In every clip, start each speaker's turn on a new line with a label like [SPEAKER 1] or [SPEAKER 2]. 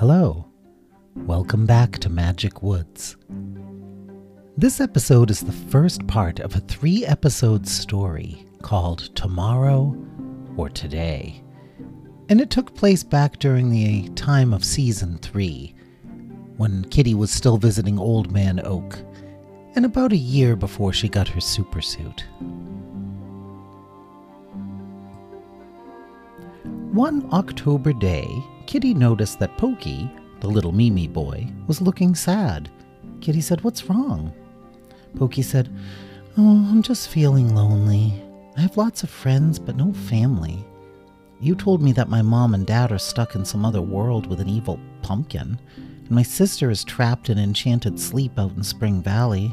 [SPEAKER 1] Hello. Welcome back to Magic Woods. This episode is the first part of a three episode story called Tomorrow or Today. And it took place back during the time of season three, when Kitty was still visiting Old Man Oak, and about a year before she got her supersuit. One October day, Kitty noticed that Pokey, the little Mimi boy, was looking sad. Kitty said, What's wrong? Pokey said, Oh, I'm just feeling lonely. I have lots of friends, but no family. You told me that my mom and dad are stuck in some other world with an evil pumpkin, and my sister is trapped in enchanted sleep out in Spring Valley.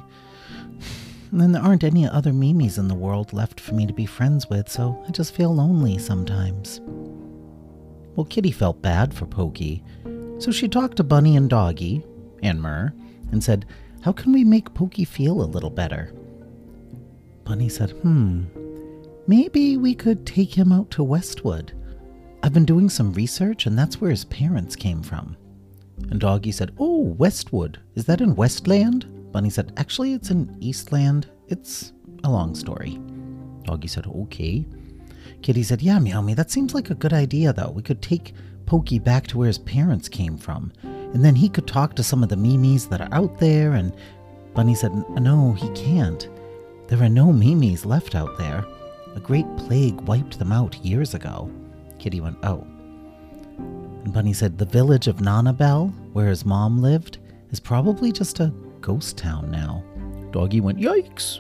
[SPEAKER 1] And then there aren't any other Mimis in the world left for me to be friends with, so I just feel lonely sometimes. Well, Kitty felt bad for Pokey, so she talked to Bunny and Doggy, and Myrrh, and said, How can we make Pokey feel a little better? Bunny said, Hmm, maybe we could take him out to Westwood. I've been doing some research, and that's where his parents came from. And Doggy said, Oh, Westwood. Is that in Westland? Bunny said, Actually, it's in Eastland. It's a long story. Doggy said, Okay. Kitty said, Yeah, Meow Me, that seems like a good idea, though. We could take Pokey back to where his parents came from, and then he could talk to some of the Mimis that are out there. And Bunny said, No, he can't. There are no Mimis left out there. A great plague wiped them out years ago. Kitty went, Oh. And Bunny said, The village of Nanabel, where his mom lived, is probably just a ghost town now. Doggy went, Yikes!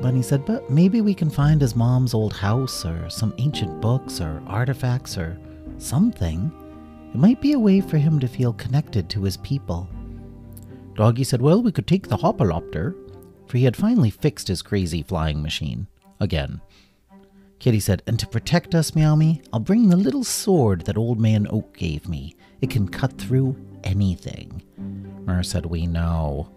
[SPEAKER 1] Bunny said, But maybe we can find his mom's old house or some ancient books or artifacts or something. It might be a way for him to feel connected to his people. Doggy said, Well, we could take the hopalopter, for he had finally fixed his crazy flying machine. Again. Kitty said, And to protect us, Meow Me, I'll bring the little sword that Old Man Oak gave me. It can cut through anything. Myrrh said, We know.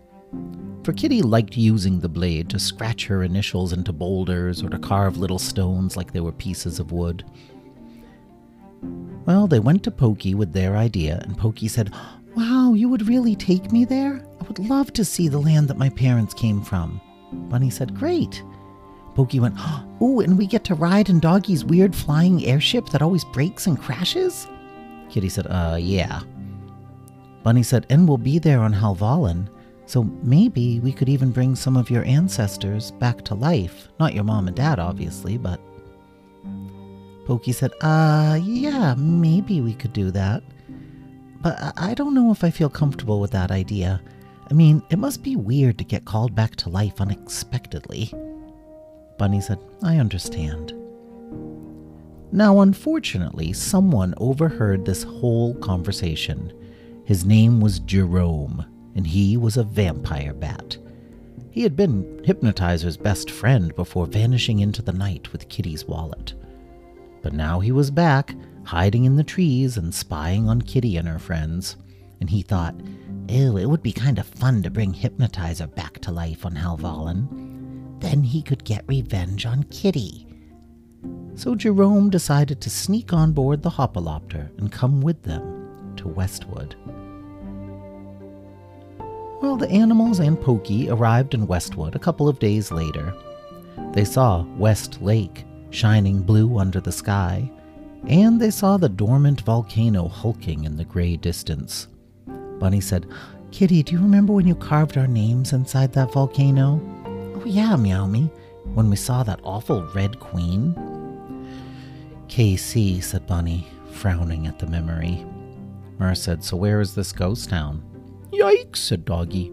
[SPEAKER 1] For Kitty liked using the blade to scratch her initials into boulders or to carve little stones like they were pieces of wood. Well, they went to Pokey with their idea, and Pokey said, Wow, you would really take me there? I would love to see the land that my parents came from. Bunny said, Great. Pokey went, Oh, and we get to ride in Doggy's weird flying airship that always breaks and crashes? Kitty said, Uh, yeah. Bunny said, And we'll be there on Halvallen, so maybe we could even bring some of your ancestors back to life. Not your mom and dad, obviously, but. Pokey said, Uh, yeah, maybe we could do that. But I- don't know if I feel comfortable with that idea. I mean, it must be weird to get called back to life unexpectedly. Bunny said, I understand. Now, unfortunately, someone overheard this whole conversation. His name was Jerome, and he was a vampire bat. He had been Hypnotizer's best friend before vanishing into the night with Kitty's wallet. But now he was back, hiding in the trees and spying on Kitty and her friends. And he thought, ew, it would be kind of fun to bring Hypnotizer back to life on Halvallen. Then he could get revenge on Kitty. So Jerome decided to sneak on board the Hopalopter and come with them to Westwood. Well, the animals and Pokey arrived in Westwood a couple of days later. They saw West Lake shining blue under the sky, and they saw the dormant volcano hulking in the gray distance. Bunny said, Kitty, do you remember when you carved our names inside that volcano? Oh, yeah, Meow Me, when we saw that awful red queen. KC, said Bunny, frowning at the memory. Myrrh said, So where is this ghost town? Yikes, said Doggy.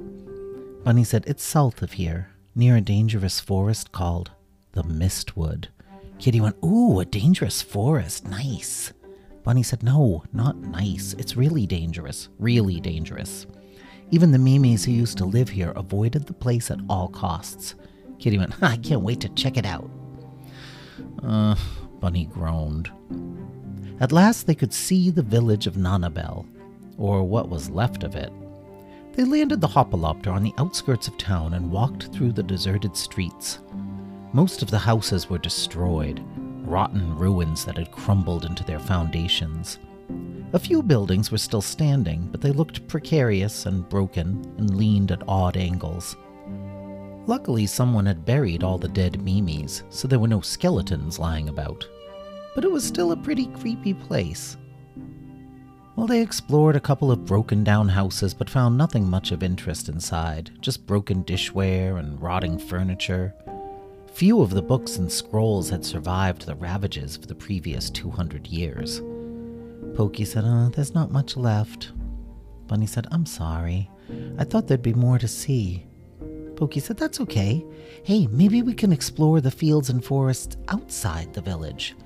[SPEAKER 1] Bunny said, It's south of here, near a dangerous forest called the Mistwood. Kitty went, Ooh, a dangerous forest. Nice. Bunny said, No, not nice. It's really dangerous. Really dangerous. Even the Mimis who used to live here avoided the place at all costs. Kitty went, I can't wait to check it out. Uh, Bunny groaned. At last they could see the village of Nanabel, or what was left of it. They landed the Hopalopter on the outskirts of town and walked through the deserted streets. Most of the houses were destroyed, rotten ruins that had crumbled into their foundations. A few buildings were still standing, but they looked precarious and broken and leaned at odd angles. Luckily, someone had buried all the dead Mimis, so there were no skeletons lying about. But it was still a pretty creepy place. Well, they explored a couple of broken down houses but found nothing much of interest inside, just broken dishware and rotting furniture. Few of the books and scrolls had survived the ravages of the previous 200 years. Pokey said, uh, There's not much left. Bunny said, I'm sorry. I thought there'd be more to see. Pokey said, That's okay. Hey, maybe we can explore the fields and forests outside the village.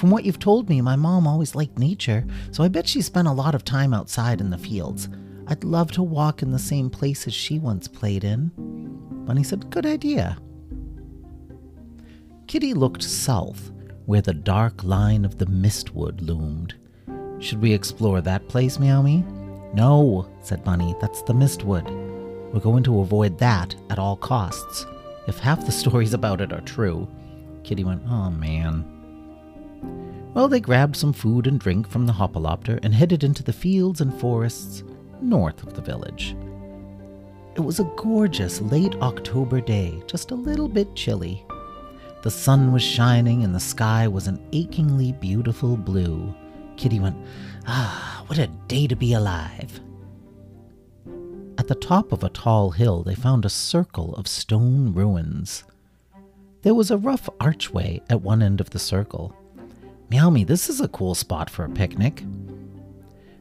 [SPEAKER 1] From what you've told me, my mom always liked nature, so I bet she spent a lot of time outside in the fields. I'd love to walk in the same places she once played in. Bunny said, Good idea. Kitty looked south, where the dark line of the mistwood loomed. Should we explore that place, Meow Me? No, said Bunny, that's the mistwood. We're going to avoid that at all costs. If half the stories about it are true. Kitty went, Oh man. Well, they grabbed some food and drink from the hopalopter and headed into the fields and forests north of the village. It was a gorgeous late October day, just a little bit chilly. The sun was shining and the sky was an achingly beautiful blue. Kitty went, Ah, what a day to be alive! At the top of a tall hill, they found a circle of stone ruins. There was a rough archway at one end of the circle. Meow Me, this is a cool spot for a picnic.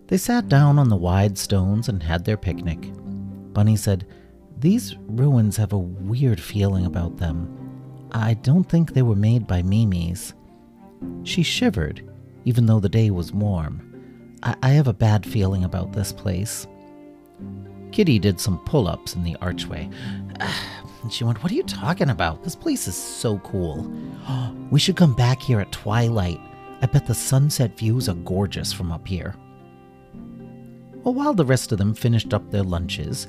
[SPEAKER 1] They sat down on the wide stones and had their picnic. Bunny said, These ruins have a weird feeling about them. I don't think they were made by Mimis. She shivered, even though the day was warm. I, I have a bad feeling about this place. Kitty did some pull ups in the archway. And she went, What are you talking about? This place is so cool. We should come back here at twilight. I bet the sunset views are gorgeous from up here. Well, while the rest of them finished up their lunches,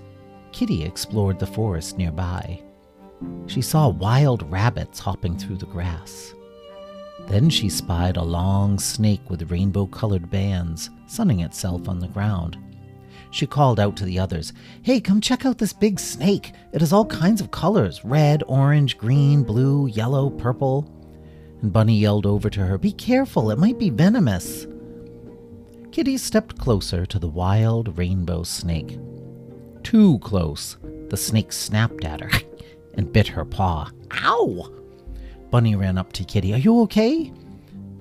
[SPEAKER 1] Kitty explored the forest nearby. She saw wild rabbits hopping through the grass. Then she spied a long snake with rainbow colored bands sunning itself on the ground. She called out to the others, Hey, come check out this big snake. It has all kinds of colors red, orange, green, blue, yellow, purple. And Bunny yelled over to her, Be careful, it might be venomous. Kitty stepped closer to the wild rainbow snake. Too close. The snake snapped at her and bit her paw. Ow! Bunny ran up to Kitty. Are you okay?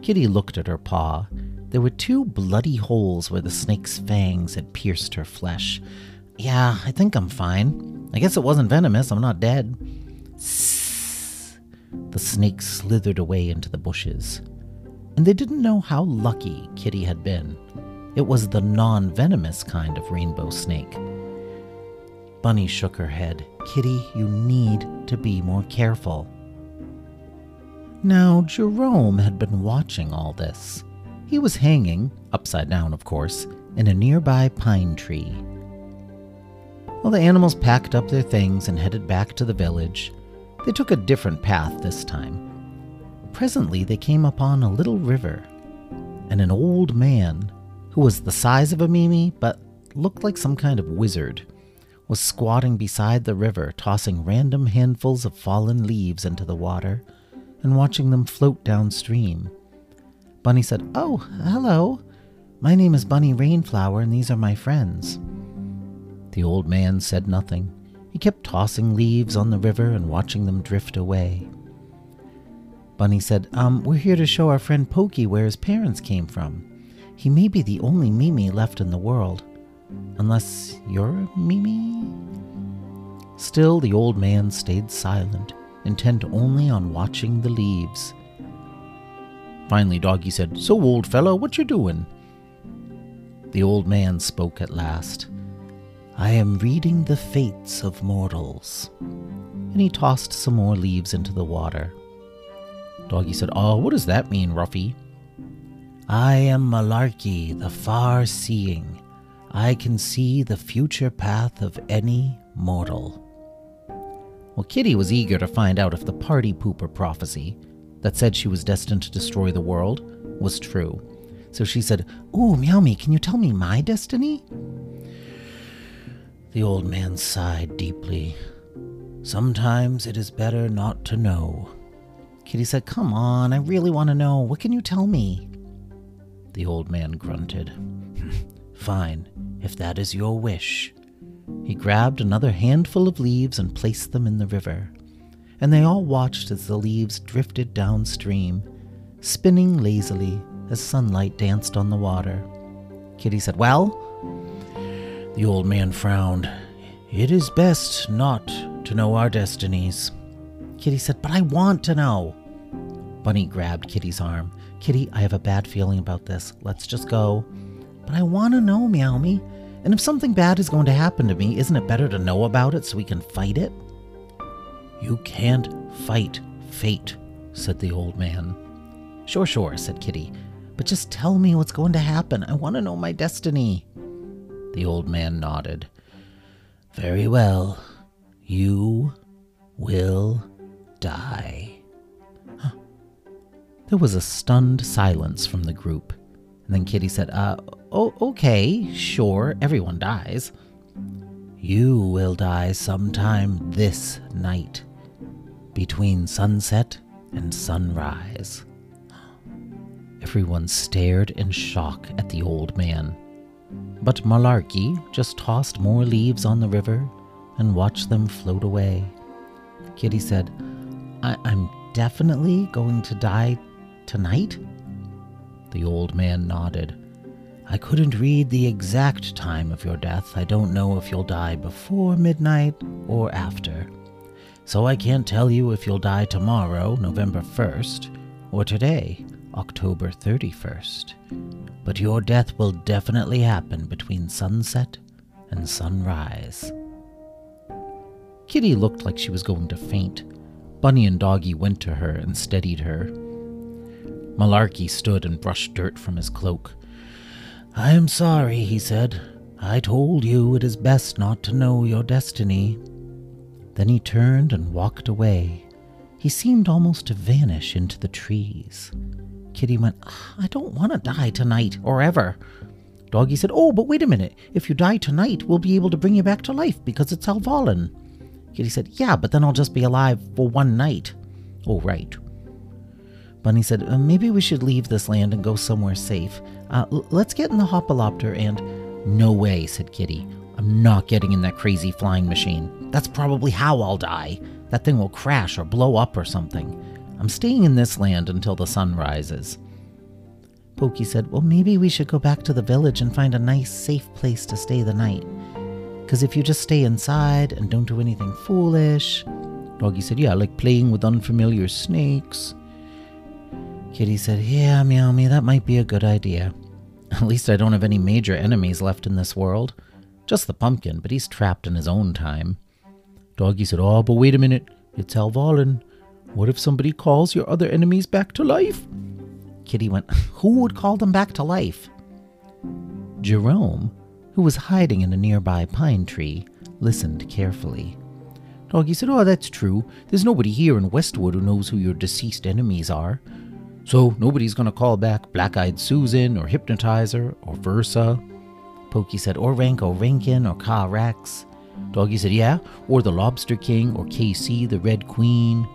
[SPEAKER 1] Kitty looked at her paw. There were two bloody holes where the snake's fangs had pierced her flesh. Yeah, I think I'm fine. I guess it wasn't venomous. I'm not dead. The snake slithered away into the bushes. And they didn't know how lucky Kitty had been. It was the non venomous kind of rainbow snake. Bunny shook her head. Kitty, you need to be more careful. Now, Jerome had been watching all this. He was hanging, upside down of course, in a nearby pine tree. Well, the animals packed up their things and headed back to the village. They took a different path this time. Presently, they came upon a little river, and an old man, who was the size of a Mimi but looked like some kind of wizard, was squatting beside the river, tossing random handfuls of fallen leaves into the water and watching them float downstream. Bunny said, Oh, hello. My name is Bunny Rainflower, and these are my friends. The old man said nothing. He kept tossing leaves on the river and watching them drift away. Bunny said, Um, we're here to show our friend Pokey where his parents came from. He may be the only Mimi left in the world. Unless you're Mimi? Still, the old man stayed silent, intent only on watching the leaves. Finally, Doggy said, So, old fellow, what you doing? The old man spoke at last. I am reading the fates of mortals. And he tossed some more leaves into the water. Doggy said, Oh, what does that mean, Ruffy? I am Malarkey, the far seeing. I can see the future path of any mortal. Well, Kitty was eager to find out if the party pooper prophecy that said she was destined to destroy the world was true. So she said, Oh, Meow Me, can you tell me my destiny? The old man sighed deeply. Sometimes it is better not to know. Kitty said, Come on, I really want to know. What can you tell me? The old man grunted. Fine, if that is your wish. He grabbed another handful of leaves and placed them in the river, and they all watched as the leaves drifted downstream, spinning lazily as sunlight danced on the water. Kitty said, Well? The old man frowned. It is best not to know our destinies. Kitty said, But I want to know. Bunny grabbed Kitty's arm. Kitty, I have a bad feeling about this. Let's just go. But I want to know, Meow Me. And if something bad is going to happen to me, isn't it better to know about it so we can fight it? You can't fight fate, said the old man. Sure, sure, said Kitty. But just tell me what's going to happen. I want to know my destiny. The old man nodded. Very well. You will die. There was a stunned silence from the group. And then Kitty said, Uh, oh, okay, sure, everyone dies. You will die sometime this night, between sunset and sunrise. Everyone stared in shock at the old man. But Malarkey just tossed more leaves on the river and watched them float away. Kitty said, I- I'm definitely going to die tonight? The old man nodded. I couldn't read the exact time of your death. I don't know if you'll die before midnight or after. So I can't tell you if you'll die tomorrow, November 1st, or today, October 31st. But your death will definitely happen between sunset and sunrise. Kitty looked like she was going to faint. Bunny and Doggy went to her and steadied her. Malarkey stood and brushed dirt from his cloak. I am sorry, he said. I told you it is best not to know your destiny. Then he turned and walked away. He seemed almost to vanish into the trees. Kitty went, I don't want to die tonight or ever. Doggy said, Oh, but wait a minute. If you die tonight, we'll be able to bring you back to life because it's Alvalin. Kitty said, Yeah, but then I'll just be alive for one night. Oh, right. Bunny said, uh, Maybe we should leave this land and go somewhere safe. Uh, l- let's get in the Hopalopter and. No way, said Kitty. I'm not getting in that crazy flying machine. That's probably how I'll die. That thing will crash or blow up or something. I'm staying in this land until the sun rises. Pokey said, Well, maybe we should go back to the village and find a nice, safe place to stay the night. Because if you just stay inside and don't do anything foolish. Doggy said, Yeah, like playing with unfamiliar snakes. Kitty said, Yeah, Meow Me, that might be a good idea. At least I don't have any major enemies left in this world. Just the pumpkin, but he's trapped in his own time. Doggy said, Oh, but wait a minute. It's Alvalin. What if somebody calls your other enemies back to life? Kitty went, Who would call them back to life? Jerome, who was hiding in a nearby pine tree, listened carefully. Doggy said, Oh, that's true. There's nobody here in Westwood who knows who your deceased enemies are. So nobody's going to call back Black Eyed Susan or Hypnotizer or Versa. Pokey said, or Ranko Rankin or Ka Rex. Doggy said, yeah, or the Lobster King or KC, the Red Queen.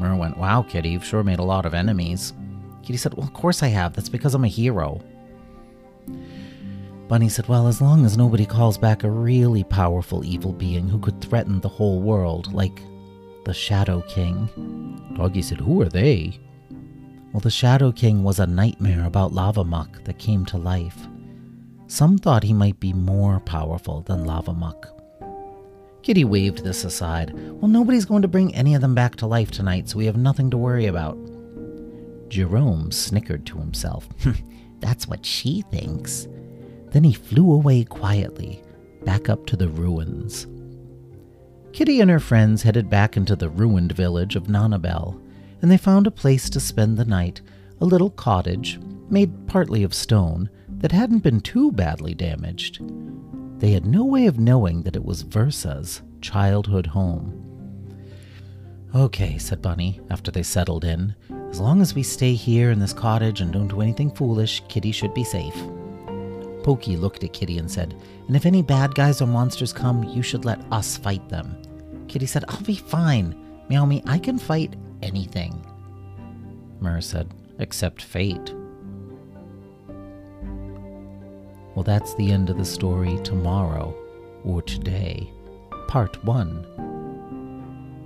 [SPEAKER 1] Myrrh went, wow, Kitty, you've sure made a lot of enemies. Kitty said, well, of course I have. That's because I'm a hero. Bunny said, well, as long as nobody calls back a really powerful evil being who could threaten the whole world, like the Shadow King. Doggy said, who are they? Well, the Shadow King was a nightmare about Lava Muck that came to life. Some thought he might be more powerful than Lava Muck. Kitty waved this aside. Well, nobody's going to bring any of them back to life tonight, so we have nothing to worry about. Jerome snickered to himself. That's what she thinks. Then he flew away quietly, back up to the ruins. Kitty and her friends headed back into the ruined village of Nanabel, and they found a place to spend the night, a little cottage, made partly of stone, that hadn't been too badly damaged. They had no way of knowing that it was Versa's childhood home. Okay, said Bunny, after they settled in. As long as we stay here in this cottage and don't do anything foolish, Kitty should be safe. Pokey looked at Kitty and said, And if any bad guys or monsters come, you should let us fight them. Kitty said, I'll be fine. Meow me, I can fight anything. Myrrh said, Except fate. Well, that's the end of the story tomorrow, or today, part one.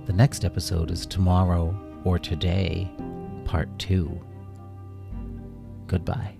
[SPEAKER 1] The next episode is tomorrow or today, part two. Goodbye.